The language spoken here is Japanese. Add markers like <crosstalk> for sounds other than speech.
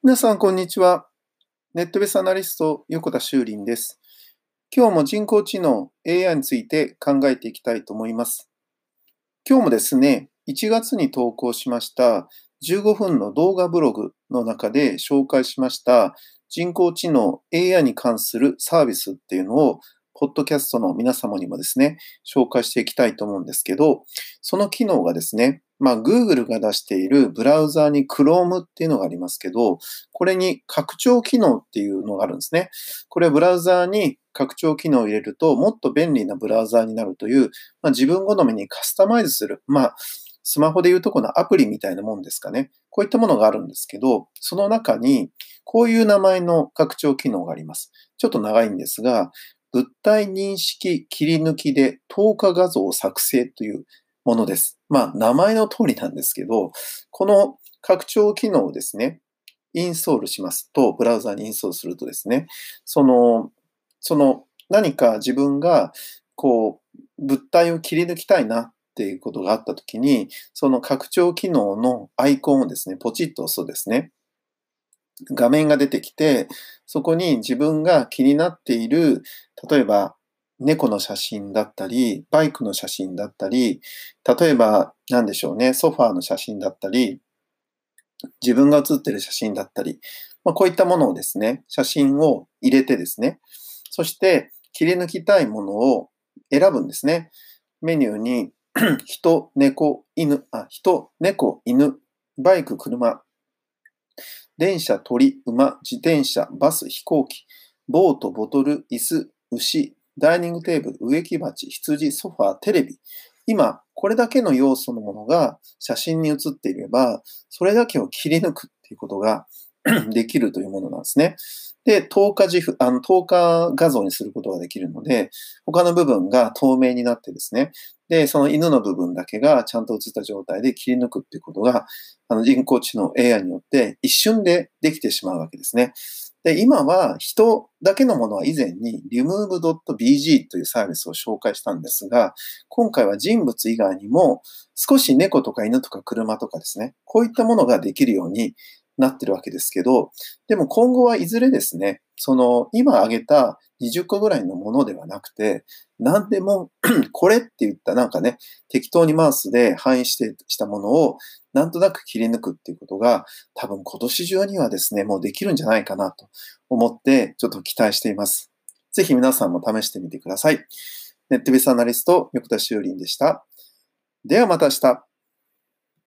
皆さん、こんにちは。ネットベースアナリスト、横田修林です。今日も人工知能 AI について考えていきたいと思います。今日もですね、1月に投稿しました15分の動画ブログの中で紹介しました人工知能 AI に関するサービスっていうのをポッドキャストの皆様にもですね、紹介していきたいと思うんですけど、その機能がですね、まあ、Google が出しているブラウザーに Chrome っていうのがありますけど、これに拡張機能っていうのがあるんですね。これはブラウザーに拡張機能を入れると、もっと便利なブラウザーになるという、まあ、自分好みにカスタマイズする。まあ、スマホでいうとこのアプリみたいなもんですかね。こういったものがあるんですけど、その中に、こういう名前の拡張機能があります。ちょっと長いんですが、物体認識切り抜きで透過画像作成というものです。まあ、名前の通りなんですけど、この拡張機能をですね、インストールしますと、ブラウザにインストールするとですね、その、その何か自分がこう物体を切り抜きたいなっていうことがあったときに、その拡張機能のアイコンをですね、ポチッと押すとですね、画面が出てきて、そこに自分が気になっている、例えば猫の写真だったり、バイクの写真だったり、例えば何でしょうね、ソファーの写真だったり、自分が写ってる写真だったり、まあ、こういったものをですね、写真を入れてですね、そして切り抜きたいものを選ぶんですね。メニューに <clears throat> 人、猫、犬、あ、人、猫、犬、バイク、車、電車、鳥、馬、自転車、バス、飛行機、ボート、ボトル、椅子、牛、ダイニングテーブル、植木鉢、羊、ソファー、テレビ。今、これだけの要素のものが写真に写っていれば、それだけを切り抜くっていうことが <clears throat> できるというものなんですね。で、透過自負、あの、透過画像にすることができるので、他の部分が透明になってですね、で、その犬の部分だけがちゃんと映った状態で切り抜くっていうことが、あの人工知能 AI によって一瞬でできてしまうわけですね。で、今は人だけのものは以前に remove.bg というサービスを紹介したんですが、今回は人物以外にも少し猫とか犬とか車とかですね、こういったものができるようになってるわけですけど、でも今後はいずれですね、その今挙げた20個ぐらいのものではなくて、何でも <clears throat> これって言ったなんかね、適当にマウスで範囲指定したものをなんとなく切り抜くっていうことが多分今年中にはですね、もうできるんじゃないかなと思ってちょっと期待しています。ぜひ皆さんも試してみてください。ネットビスアナリスト、横田修林でした。ではまた明日。